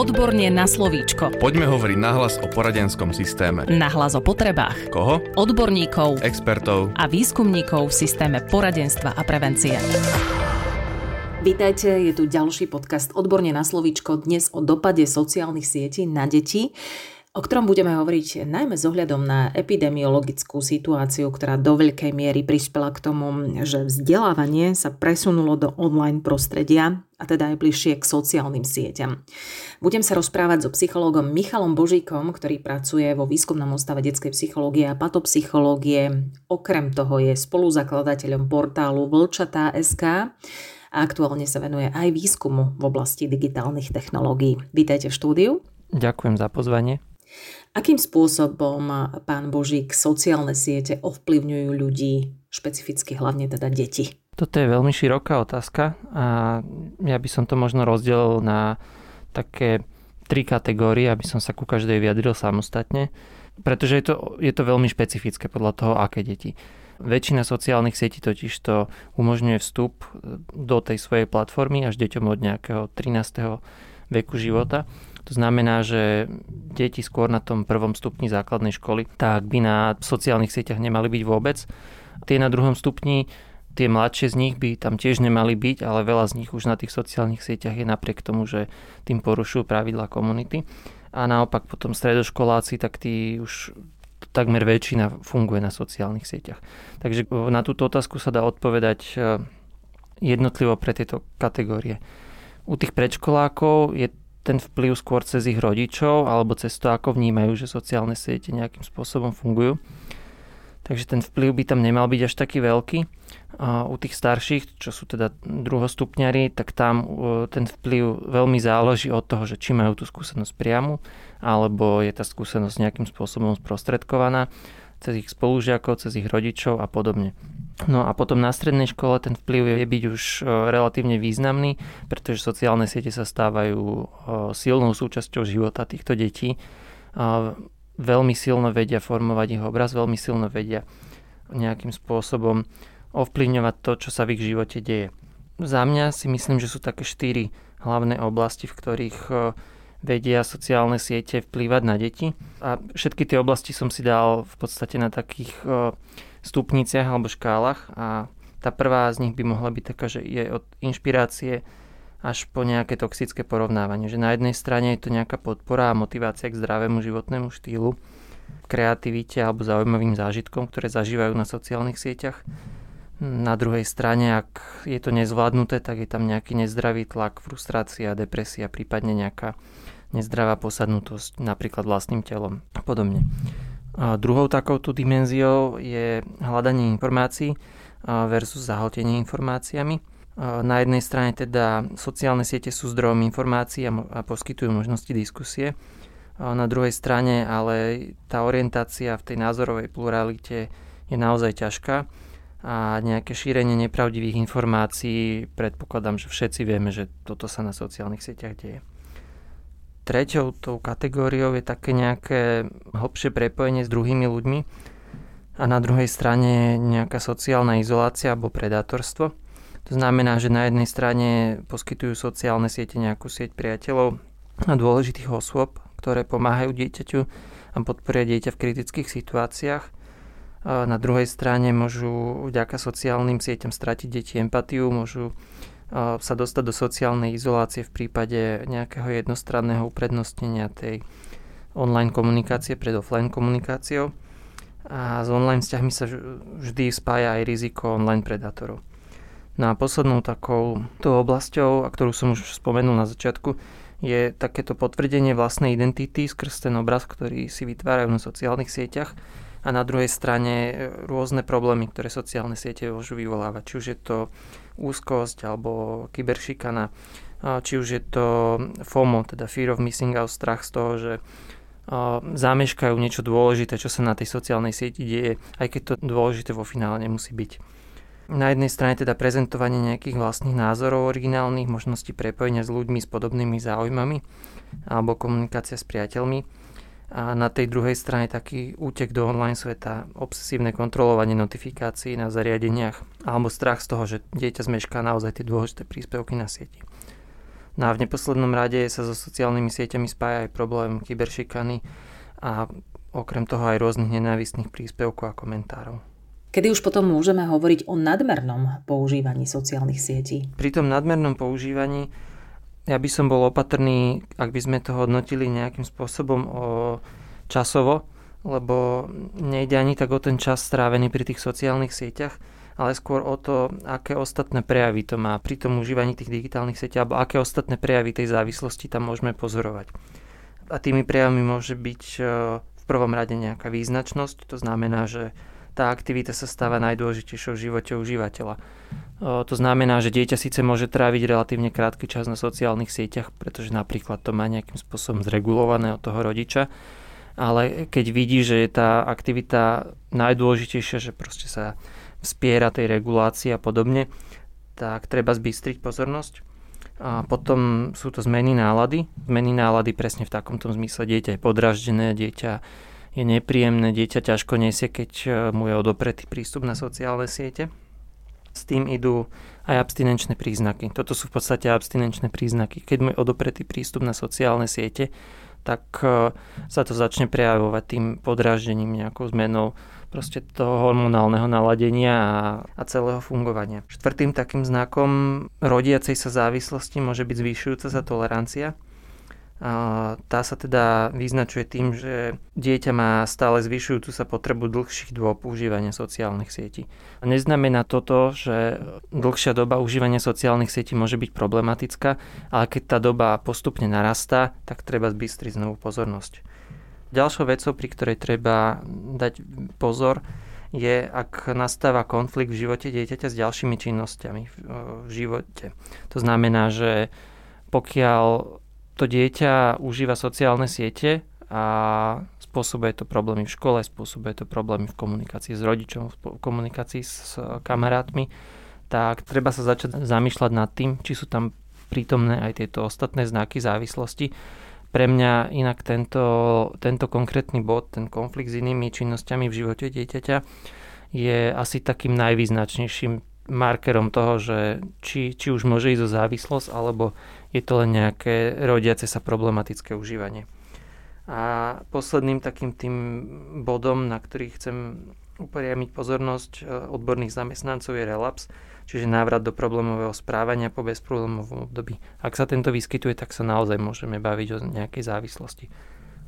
Odborne na slovíčko. Poďme hovoriť nahlas o poradenskom systéme. Nahlas o potrebách. Koho? Odborníkov. Expertov. A výskumníkov v systéme poradenstva a prevencie. Vítajte, je tu ďalší podcast Odborne na slovíčko dnes o dopade sociálnych sietí na deti o ktorom budeme hovoriť najmä s ohľadom na epidemiologickú situáciu, ktorá do veľkej miery prispela k tomu, že vzdelávanie sa presunulo do online prostredia a teda aj bližšie k sociálnym sieťam. Budem sa rozprávať so psychológom Michalom Božíkom, ktorý pracuje vo výskumnom ústave detskej psychológie a patopsychológie. Okrem toho je spoluzakladateľom portálu Vlčatá.sk a aktuálne sa venuje aj výskumu v oblasti digitálnych technológií. Vítajte v štúdiu. Ďakujem za pozvanie. Akým spôsobom, pán Božík, sociálne siete ovplyvňujú ľudí, špecificky hlavne teda deti? Toto je veľmi široká otázka a ja by som to možno rozdelil na také tri kategórie, aby som sa ku každej vyjadril samostatne, pretože je to, je to veľmi špecifické podľa toho, aké deti. Väčšina sociálnych sietí totiž to umožňuje vstup do tej svojej platformy až deťom od nejakého 13. veku života to znamená, že deti skôr na tom prvom stupni základnej školy, tak by na sociálnych sieťach nemali byť vôbec. Tie na druhom stupni, tie mladšie z nich by tam tiež nemali byť, ale veľa z nich už na tých sociálnych sieťach je napriek tomu, že tým porušujú pravidla komunity. A naopak potom stredoškoláci, tak tí už takmer väčšina funguje na sociálnych sieťach. Takže na túto otázku sa dá odpovedať eh, jednotlivo pre tieto kategórie. U tých predškolákov je ten vplyv skôr cez ich rodičov alebo cez to, ako vnímajú, že sociálne siete nejakým spôsobom fungujú. Takže ten vplyv by tam nemal byť až taký veľký. A u tých starších, čo sú teda druhostupňari, tak tam ten vplyv veľmi záleží od toho, že či majú tú skúsenosť priamu, alebo je tá skúsenosť nejakým spôsobom sprostredkovaná cez ich spolužiakov, cez ich rodičov a podobne. No a potom na strednej škole ten vplyv je byť už e, relatívne významný, pretože sociálne siete sa stávajú e, silnou súčasťou života týchto detí. Veľmi silno vedia formovať ich obraz, veľmi silno vedia nejakým spôsobom ovplyvňovať to, čo sa v ich živote deje. Za mňa si myslím, že sú také štyri hlavné oblasti, v ktorých e, vedia sociálne siete vplývať na deti. A všetky tie oblasti som si dal v podstate na takých stupniciach alebo škálach a tá prvá z nich by mohla byť taká, že je od inšpirácie až po nejaké toxické porovnávanie. Že na jednej strane je to nejaká podpora a motivácia k zdravému životnému štýlu, kreativite alebo zaujímavým zážitkom, ktoré zažívajú na sociálnych sieťach. Na druhej strane, ak je to nezvládnuté, tak je tam nejaký nezdravý tlak, frustrácia, depresia, prípadne nejaká nezdravá posadnutosť napríklad vlastným telom a podobne. A druhou takouto dimenziou je hľadanie informácií versus zahltenie informáciami. Na jednej strane teda sociálne siete sú zdrojom informácií a poskytujú možnosti diskusie. Na druhej strane ale tá orientácia v tej názorovej pluralite je naozaj ťažká a nejaké šírenie nepravdivých informácií predpokladám, že všetci vieme, že toto sa na sociálnych sieťach deje treťou tou kategóriou je také nejaké hlbšie prepojenie s druhými ľuďmi a na druhej strane nejaká sociálna izolácia alebo predátorstvo. To znamená, že na jednej strane poskytujú sociálne siete nejakú sieť priateľov a dôležitých osôb, ktoré pomáhajú dieťaťu a podporia dieťa v kritických situáciách. A na druhej strane môžu vďaka sociálnym sieťam stratiť deti empatiu, môžu sa dostať do sociálnej izolácie v prípade nejakého jednostranného uprednostnenia tej online komunikácie pred offline komunikáciou. A s online vzťahmi sa vždy spája aj riziko online predátorov. No a poslednou takou tou oblasťou, a ktorú som už spomenul na začiatku, je takéto potvrdenie vlastnej identity skrz ten obraz, ktorý si vytvárajú na sociálnych sieťach a na druhej strane e, rôzne problémy, ktoré sociálne siete môžu vyvolávať. Či už je to úzkosť alebo kyberšikana, či už je to FOMO, teda Fear of Missing Out, strach z toho, že zameškajú niečo dôležité, čo sa na tej sociálnej sieti deje, aj keď to dôležité vo finále nemusí byť. Na jednej strane teda prezentovanie nejakých vlastných názorov originálnych, možnosti prepojenia s ľuďmi s podobnými záujmami alebo komunikácia s priateľmi a na tej druhej strane taký útek do online sveta, obsesívne kontrolovanie notifikácií na zariadeniach alebo strach z toho, že dieťa zmešká naozaj tie dôležité príspevky na sieti. No a v neposlednom rade sa so sociálnymi sieťami spája aj problém kyberšikany a okrem toho aj rôznych nenávistných príspevkov a komentárov. Kedy už potom môžeme hovoriť o nadmernom používaní sociálnych sietí? Pri tom nadmernom používaní ja by som bol opatrný, ak by sme to hodnotili nejakým spôsobom o časovo, lebo nejde ani tak o ten čas strávený pri tých sociálnych sieťach, ale skôr o to, aké ostatné prejavy to má pri tom užívaní tých digitálnych sietí, alebo aké ostatné prejavy tej závislosti tam môžeme pozorovať. A tými prejavmi môže byť v prvom rade nejaká význačnosť, to znamená, že tá aktivita sa stáva najdôležitejšou v živote užívateľa. To znamená, že dieťa síce môže tráviť relatívne krátky čas na sociálnych sieťach, pretože napríklad to má nejakým spôsobom zregulované od toho rodiča, ale keď vidí, že je tá aktivita najdôležitejšia, že proste sa vspiera tej regulácii a podobne, tak treba zbystriť pozornosť. A potom sú to zmeny nálady. Zmeny nálady presne v takomto zmysle. Dieťa je podraždené, dieťa je nepríjemné, dieťa ťažko nesie, keď e, mu je odopretý prístup na sociálne siete. S tým idú aj abstinenčné príznaky. Toto sú v podstate abstinenčné príznaky. Keď mu je odopretý prístup na sociálne siete, tak e, sa to začne prejavovať tým podráždením, nejakou zmenou proste toho hormonálneho naladenia a, a celého fungovania. Štvrtým takým znakom rodiacej sa závislosti môže byť zvyšujúca sa tolerancia tá sa teda vyznačuje tým, že dieťa má stále zvyšujúcu sa potrebu dlhších dôb užívania sociálnych sietí. Neznamená toto, že dlhšia doba užívania sociálnych sietí môže byť problematická, ale keď tá doba postupne narastá, tak treba zbystriť znovu pozornosť. Ďalšou vecou, pri ktorej treba dať pozor, je, ak nastáva konflikt v živote dieťaťa s ďalšími činnosťami v živote. To znamená, že pokiaľ to dieťa užíva sociálne siete a spôsobuje to problémy v škole, spôsobuje to problémy v komunikácii s rodičom, v komunikácii s kamarátmi, tak treba sa začať zamýšľať nad tým, či sú tam prítomné aj tieto ostatné znaky závislosti. Pre mňa inak tento, tento konkrétny bod, ten konflikt s inými činnosťami v živote dieťaťa je asi takým najvýznačnejším markerom toho, že či, či už môže ísť o závislosť, alebo je to len nejaké rodiace sa problematické užívanie. A posledným takým tým bodom, na ktorý chcem upriamiť pozornosť e, odborných zamestnancov je relaps, čiže návrat do problémového správania po bezproblémovom období. Ak sa tento vyskytuje, tak sa naozaj môžeme baviť o nejakej závislosti.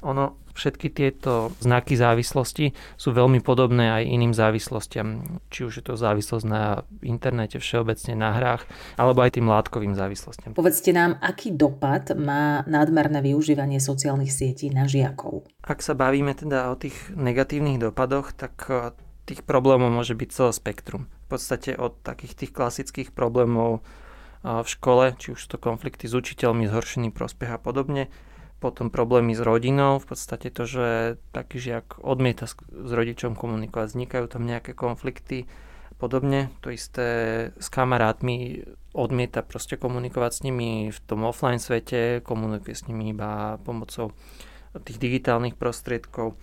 Ono, všetky tieto znaky závislosti sú veľmi podobné aj iným závislostiam. Či už je to závislosť na internete, všeobecne na hrách, alebo aj tým látkovým závislostiam. Povedzte nám, aký dopad má nadmerné využívanie sociálnych sietí na žiakov? Ak sa bavíme teda o tých negatívnych dopadoch, tak e, tých problémov môže byť celé spektrum. V podstate od takých tých klasických problémov e, v škole, či už to konflikty s učiteľmi, zhoršený prospech a podobne, potom problémy s rodinou, v podstate to, že taký žiak odmieta s, s rodičom komunikovať, vznikajú tam nejaké konflikty a podobne. To isté s kamarátmi odmieta proste komunikovať s nimi v tom offline svete, komunikuje s nimi iba pomocou tých digitálnych prostriedkov.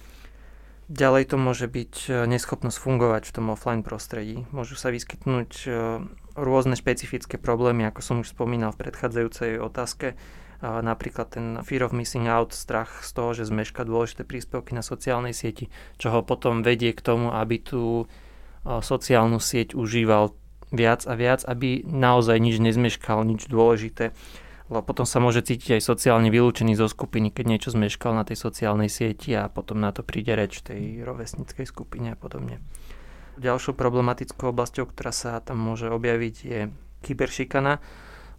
Ďalej to môže byť e, neschopnosť fungovať v tom offline prostredí. Môžu sa vyskytnúť e, rôzne špecifické problémy, ako som už spomínal v predchádzajúcej otázke, napríklad ten fear of missing out, strach z toho, že zmeška dôležité príspevky na sociálnej sieti, čo ho potom vedie k tomu, aby tú sociálnu sieť užíval viac a viac, aby naozaj nič nezmeškal, nič dôležité. Lebo potom sa môže cítiť aj sociálne vylúčený zo skupiny, keď niečo zmeškal na tej sociálnej sieti a potom na to príde reč tej rovesnickej skupine a podobne. Ďalšou problematickou oblasťou, ktorá sa tam môže objaviť, je kyberšikana,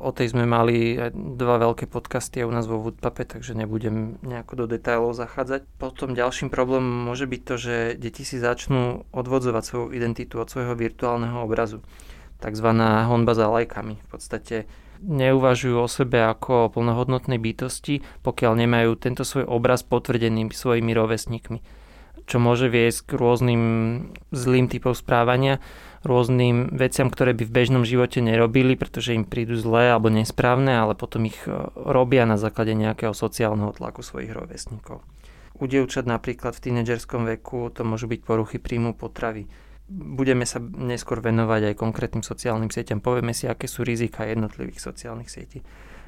O tej sme mali dva veľké podcasty u nás vo Woodpape, takže nebudem nejako do detailov zachádzať. Potom ďalším problémom môže byť to, že deti si začnú odvodzovať svoju identitu od svojho virtuálneho obrazu. Takzvaná honba za lajkami. V podstate neuvažujú o sebe ako o plnohodnotnej bytosti, pokiaľ nemajú tento svoj obraz potvrdený svojimi rovesníkmi čo môže viesť k rôznym zlým typom správania, rôznym veciam, ktoré by v bežnom živote nerobili, pretože im prídu zlé alebo nesprávne, ale potom ich e, robia na základe nejakého sociálneho tlaku svojich rovesníkov. U dievčat napríklad v tínedžerskom veku to môžu byť poruchy príjmu potravy. Budeme sa neskôr venovať aj konkrétnym sociálnym sieťam. Povieme si, aké sú rizika jednotlivých sociálnych sietí.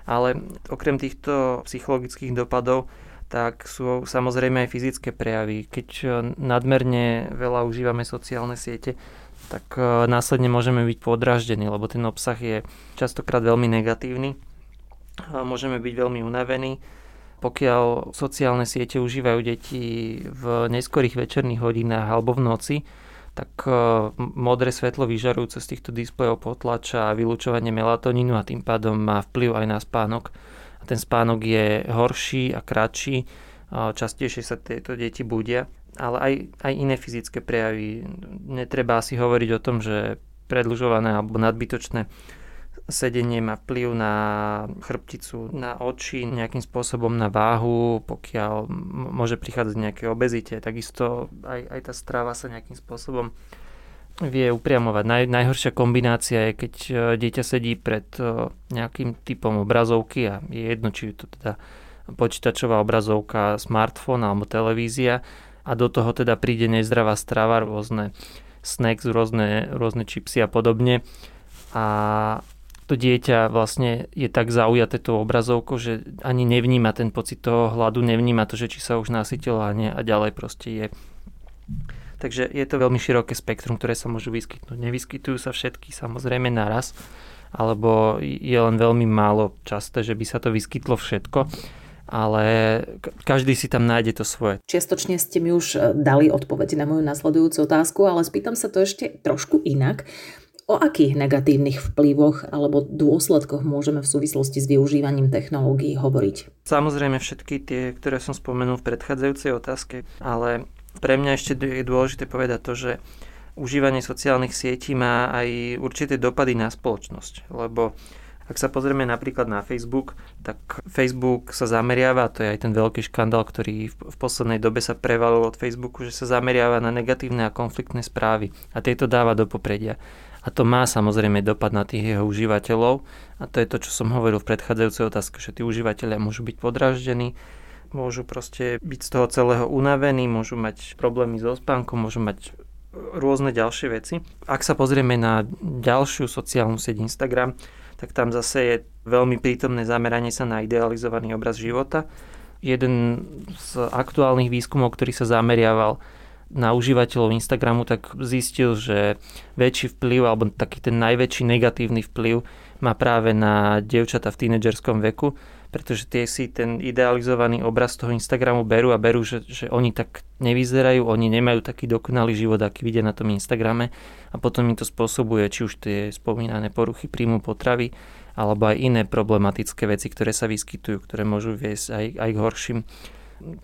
Ale okrem týchto psychologických dopadov tak sú samozrejme aj fyzické prejavy. Keď nadmerne veľa užívame sociálne siete, tak e, následne môžeme byť podraždení, lebo ten obsah je častokrát veľmi negatívny. Môžeme byť veľmi unavení. Pokiaľ sociálne siete užívajú deti v neskorých večerných hodinách alebo v noci, tak e, modré svetlo vyžarujúce z týchto displejov potlača vylúčovanie melatonínu a tým pádom má vplyv aj na spánok a ten spánok je horší a kratší, častejšie sa tieto deti budia, ale aj, aj iné fyzické prejavy. Netreba si hovoriť o tom, že predlžované alebo nadbytočné sedenie má vplyv na chrbticu, na oči, nejakým spôsobom na váhu, pokiaľ môže prichádzať nejaké obezite. Takisto aj, aj tá strava sa nejakým spôsobom vie upriamovať. Naj, najhoršia kombinácia je, keď e, dieťa sedí pred e, nejakým typom obrazovky a je jedno, či je to teda počítačová obrazovka, smartfón alebo televízia a do toho teda príde nezdravá strava, rôzne snacks, rôzne, rôzne čipsy a podobne a to dieťa vlastne je tak zaujaté tou obrazovkou, že ani nevníma ten pocit toho hladu, nevníma to, že či sa už nasytilo a, nie, a ďalej proste je Takže je to veľmi široké spektrum, ktoré sa môžu vyskytnúť. Nevyskytujú sa všetky samozrejme naraz, alebo je len veľmi málo časté, že by sa to vyskytlo všetko ale každý si tam nájde to svoje. Čiastočne ste mi už e, dali odpoveď na moju nasledujúcu otázku, ale spýtam sa to ešte trošku inak. O akých negatívnych vplyvoch alebo dôsledkoch môžeme v súvislosti s využívaním technológií hovoriť? Samozrejme všetky tie, ktoré som spomenul v predchádzajúcej otázke, ale pre mňa ešte je dôležité povedať to, že užívanie sociálnych sietí má aj určité dopady na spoločnosť, lebo ak sa pozrieme napríklad na Facebook, tak Facebook sa zameriava, to je aj ten veľký škandál, ktorý v poslednej dobe sa prevalil od Facebooku, že sa zameriava na negatívne a konfliktné správy a tieto dáva do popredia. A to má samozrejme dopad na tých jeho užívateľov a to je to, čo som hovoril v predchádzajúcej otázke, že tí užívateľia môžu byť podraždení, môžu proste byť z toho celého unavení, môžu mať problémy so spánkom, môžu mať rôzne ďalšie veci. Ak sa pozrieme na ďalšiu sociálnu sieť Instagram, tak tam zase je veľmi prítomné zameranie sa na idealizovaný obraz života. Jeden z aktuálnych výskumov, ktorý sa zameriaval na užívateľov Instagramu, tak zistil, že väčší vplyv, alebo taký ten najväčší negatívny vplyv má práve na dievčata v tínedžerskom veku, pretože tie si ten idealizovaný obraz toho Instagramu berú a berú, že, že oni tak nevyzerajú, oni nemajú taký dokonalý život, aký vidia na tom Instagrame a potom im to spôsobuje či už tie spomínané poruchy príjmu potravy alebo aj iné problematické veci, ktoré sa vyskytujú, ktoré môžu viesť aj, aj k horším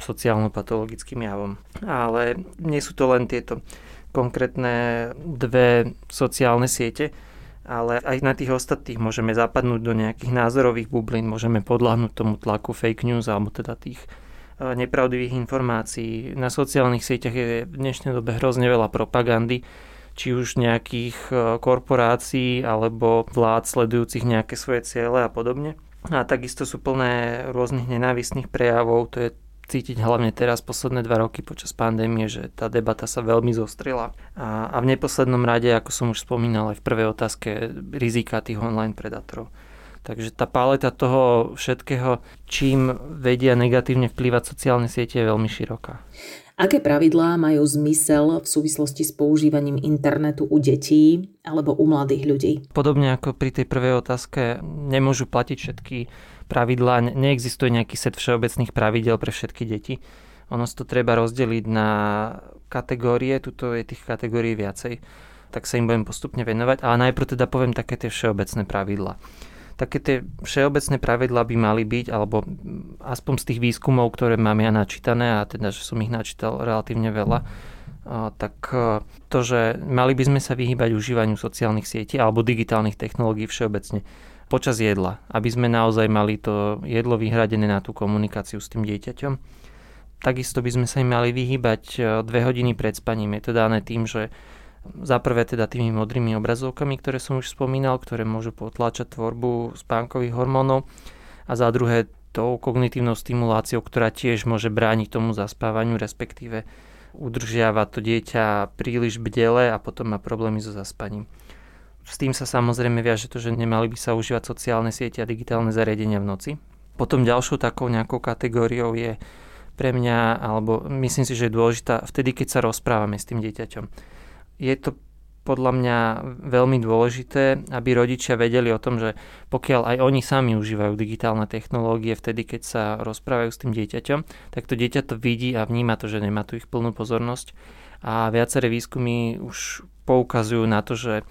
sociálno-patologickým javom. Ale nie sú to len tieto konkrétne dve sociálne siete, ale aj na tých ostatných môžeme zapadnúť do nejakých názorových bublín, môžeme podľahnúť tomu tlaku fake news alebo teda tých e, nepravdivých informácií. Na sociálnych sieťach je v dnešnej dobe hrozne veľa propagandy, či už nejakých e, korporácií alebo vlád sledujúcich nejaké svoje ciele a podobne. A takisto sú plné rôznych nenávistných prejavov, to je cítiť hlavne teraz posledné dva roky počas pandémie, že tá debata sa veľmi zostrila. A, a v neposlednom rade, ako som už spomínal aj v prvej otázke, rizika tých online predátorov. Takže tá paleta toho všetkého, čím vedia negatívne vplývať sociálne siete, je veľmi široká. Aké pravidlá majú zmysel v súvislosti s používaním internetu u detí alebo u mladých ľudí? Podobne ako pri tej prvej otázke, nemôžu platiť všetky pravidlá, neexistuje nejaký set všeobecných pravidel pre všetky deti. Ono sa to treba rozdeliť na kategórie, tuto je tých kategórií viacej, tak sa im budem postupne venovať, ale najprv teda poviem také tie všeobecné pravidlá. Také tie všeobecné pravidlá by mali byť, alebo aspoň z tých výskumov, ktoré mám ja načítané, a teda, že som ich načítal relatívne veľa, tak to, že mali by sme sa vyhýbať užívaniu sociálnych sietí alebo digitálnych technológií všeobecne počas jedla, aby sme naozaj mali to jedlo vyhradené na tú komunikáciu s tým dieťaťom. Takisto by sme sa im mali vyhýbať e, dve hodiny pred spaním. Je to dané tým, že za prvé teda tými modrými obrazovkami, ktoré som už spomínal, ktoré môžu potláčať tvorbu spánkových hormónov a za druhé tou kognitívnou stimuláciou, ktorá tiež môže brániť tomu zaspávaniu, respektíve udržiava to dieťa príliš bdele a potom má problémy so zaspaním. S tým sa samozrejme viaže to, že nemali by sa užívať sociálne siete a digitálne zariadenia v noci. Potom ďalšou takou nejakou kategóriou je pre mňa, alebo myslím si, že je dôležitá vtedy, keď sa rozprávame s tým dieťaťom. Je to podľa mňa veľmi dôležité, aby rodičia vedeli o tom, že pokiaľ aj oni sami užívajú digitálne technológie vtedy, keď sa rozprávajú s tým dieťaťom, tak to dieťa to vidí a vníma to, že nemá tu ich plnú pozornosť. A viaceré výskumy už poukazujú na to, že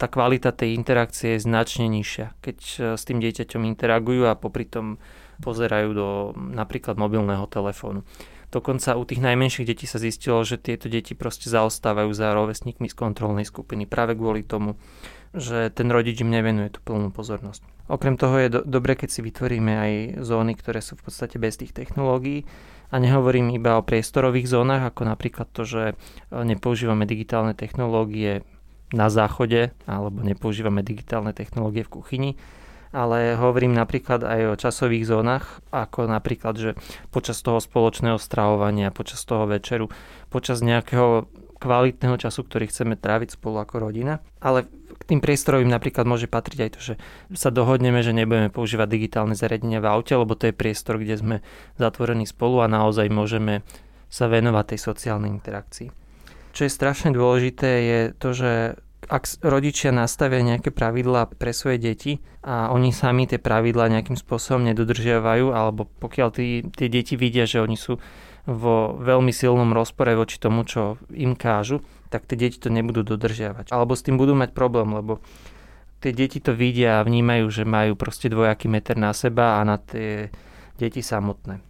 tá kvalita tej interakcie je značne nižšia, keď s tým dieťaťom interagujú a popri tom pozerajú do napríklad mobilného telefónu. Dokonca u tých najmenších detí sa zistilo, že tieto deti proste zaostávajú za rovesníkmi z kontrolnej skupiny práve kvôli tomu, že ten rodič im nevenuje tú plnú pozornosť. Okrem toho je do- dobre, keď si vytvoríme aj zóny, ktoré sú v podstate bez tých technológií a nehovorím iba o priestorových zónach, ako napríklad to, že e, nepoužívame digitálne technológie na záchode alebo nepoužívame digitálne technológie v kuchyni, ale hovorím napríklad aj o časových zónach, ako napríklad, že počas toho spoločného stravovania, počas toho večeru, počas nejakého kvalitného času, ktorý chceme tráviť spolu ako rodina. Ale k tým priestorovým napríklad môže patriť aj to, že sa dohodneme, že nebudeme používať digitálne zariadenia v aute, lebo to je priestor, kde sme zatvorení spolu a naozaj môžeme sa venovať tej sociálnej interakcii. Čo je strašne dôležité je to, že ak rodičia nastavia nejaké pravidlá pre svoje deti a oni sami tie pravidlá nejakým spôsobom nedodržiavajú, alebo pokiaľ tí, tie deti vidia, že oni sú vo veľmi silnom rozpore voči tomu, čo im kážu, tak tie deti to nebudú dodržiavať. Alebo s tým budú mať problém, lebo tie deti to vidia a vnímajú, že majú proste dvojaký meter na seba a na tie deti samotné.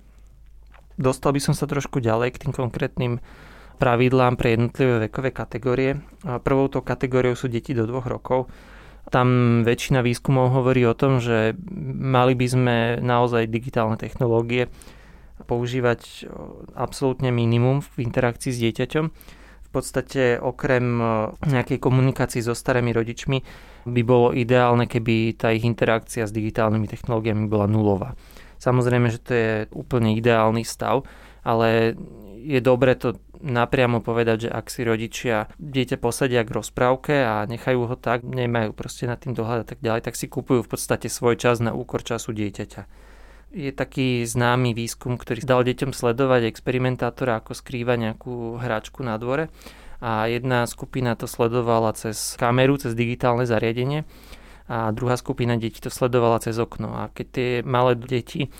Dostal by som sa trošku ďalej k tým konkrétnym pravidlám pre jednotlivé vekové kategórie. Prvou to kategóriou sú deti do dvoch rokov. Tam väčšina výskumov hovorí o tom, že mali by sme naozaj digitálne technológie používať absolútne minimum v interakcii s dieťaťom. V podstate okrem nejakej komunikácii so starými rodičmi by bolo ideálne, keby tá ich interakcia s digitálnymi technológiami bola nulová. Samozrejme, že to je úplne ideálny stav, ale je dobre to napriamo povedať, že ak si rodičia dieťa posadia k rozprávke a nechajú ho tak, nemajú proste nad tým dohľad a tak ďalej, tak si kupujú v podstate svoj čas na úkor času dieťaťa. Je taký známy výskum, ktorý dal deťom sledovať experimentátora, ako skrýva nejakú hračku na dvore a jedna skupina to sledovala cez kameru, cez digitálne zariadenie a druhá skupina detí to sledovala cez okno. A keď tie malé deti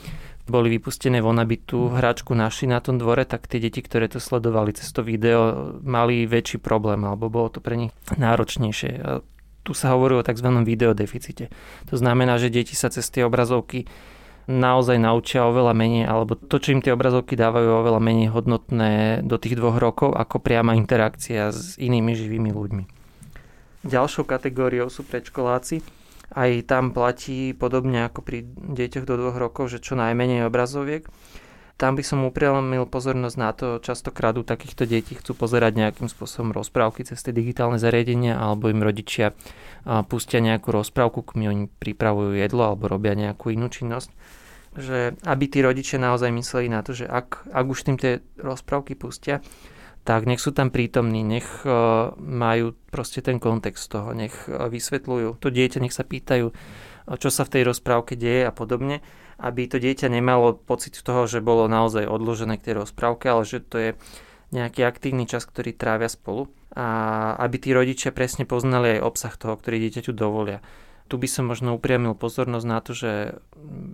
boli vypustené von, aby tú hračku našli na tom dvore, tak tie deti, ktoré to sledovali cez to video, mali väčší problém, alebo bolo to pre nich náročnejšie. A tu sa hovorí o tzv. videodeficite. To znamená, že deti sa cez tie obrazovky naozaj naučia oveľa menej, alebo to, čo im tie obrazovky dávajú, oveľa menej hodnotné do tých dvoch rokov, ako priama interakcia s inými živými ľuďmi. Ďalšou kategóriou sú predškoláci, aj tam platí podobne ako pri deťoch do dvoch rokov, že čo najmenej obrazoviek. Tam by som upriamil pozornosť na to, častokrát u takýchto detí chcú pozerať nejakým spôsobom rozprávky cez tie digitálne zariadenia alebo im rodičia pustia nejakú rozprávku, kým oni pripravujú jedlo alebo robia nejakú inú činnosť. Že aby tí rodičia naozaj mysleli na to, že ak, ak už tým tie rozprávky pustia, tak nech sú tam prítomní, nech e, majú proste ten kontext toho, nech e, vysvetľujú. To dieťa nech sa pýtajú, e, čo sa v tej rozprávke deje a podobne, aby to dieťa nemalo pocit toho, že bolo naozaj odložené k tej rozprávke, ale že to je nejaký aktívny čas, ktorý trávia spolu a aby tí rodičia presne poznali aj obsah toho, ktorý dieťaťu dovolia tu by som možno upriamil pozornosť na to, že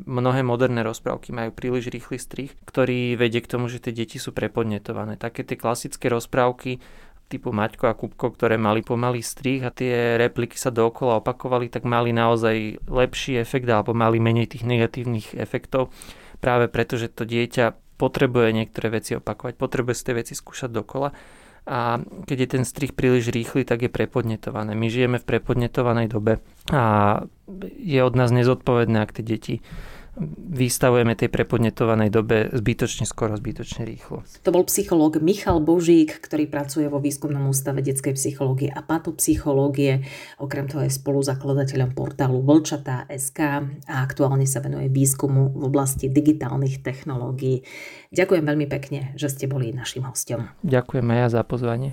mnohé moderné rozprávky majú príliš rýchly strich, ktorý vedie k tomu, že tie deti sú prepodnetované. Také tie klasické rozprávky typu Maťko a Kupko, ktoré mali pomalý strich a tie repliky sa dookola opakovali, tak mali naozaj lepší efekt alebo mali menej tých negatívnych efektov práve preto, že to dieťa potrebuje niektoré veci opakovať, potrebuje si tie veci skúšať dokola a keď je ten strich príliš rýchly, tak je prepodnetované. My žijeme v prepodnetovanej dobe a je od nás nezodpovedné, ak tie deti vystavujeme tej prepodnetovanej dobe zbytočne skoro, zbytočne rýchlo. To bol psychológ Michal Božík, ktorý pracuje vo výskumnom ústave detskej psychológie a patopsychológie. Okrem toho je spoluzakladateľom portálu Vlčatá.sk a aktuálne sa venuje výskumu v oblasti digitálnych technológií. Ďakujem veľmi pekne, že ste boli našim hostom. Ďakujem aj ja za pozvanie.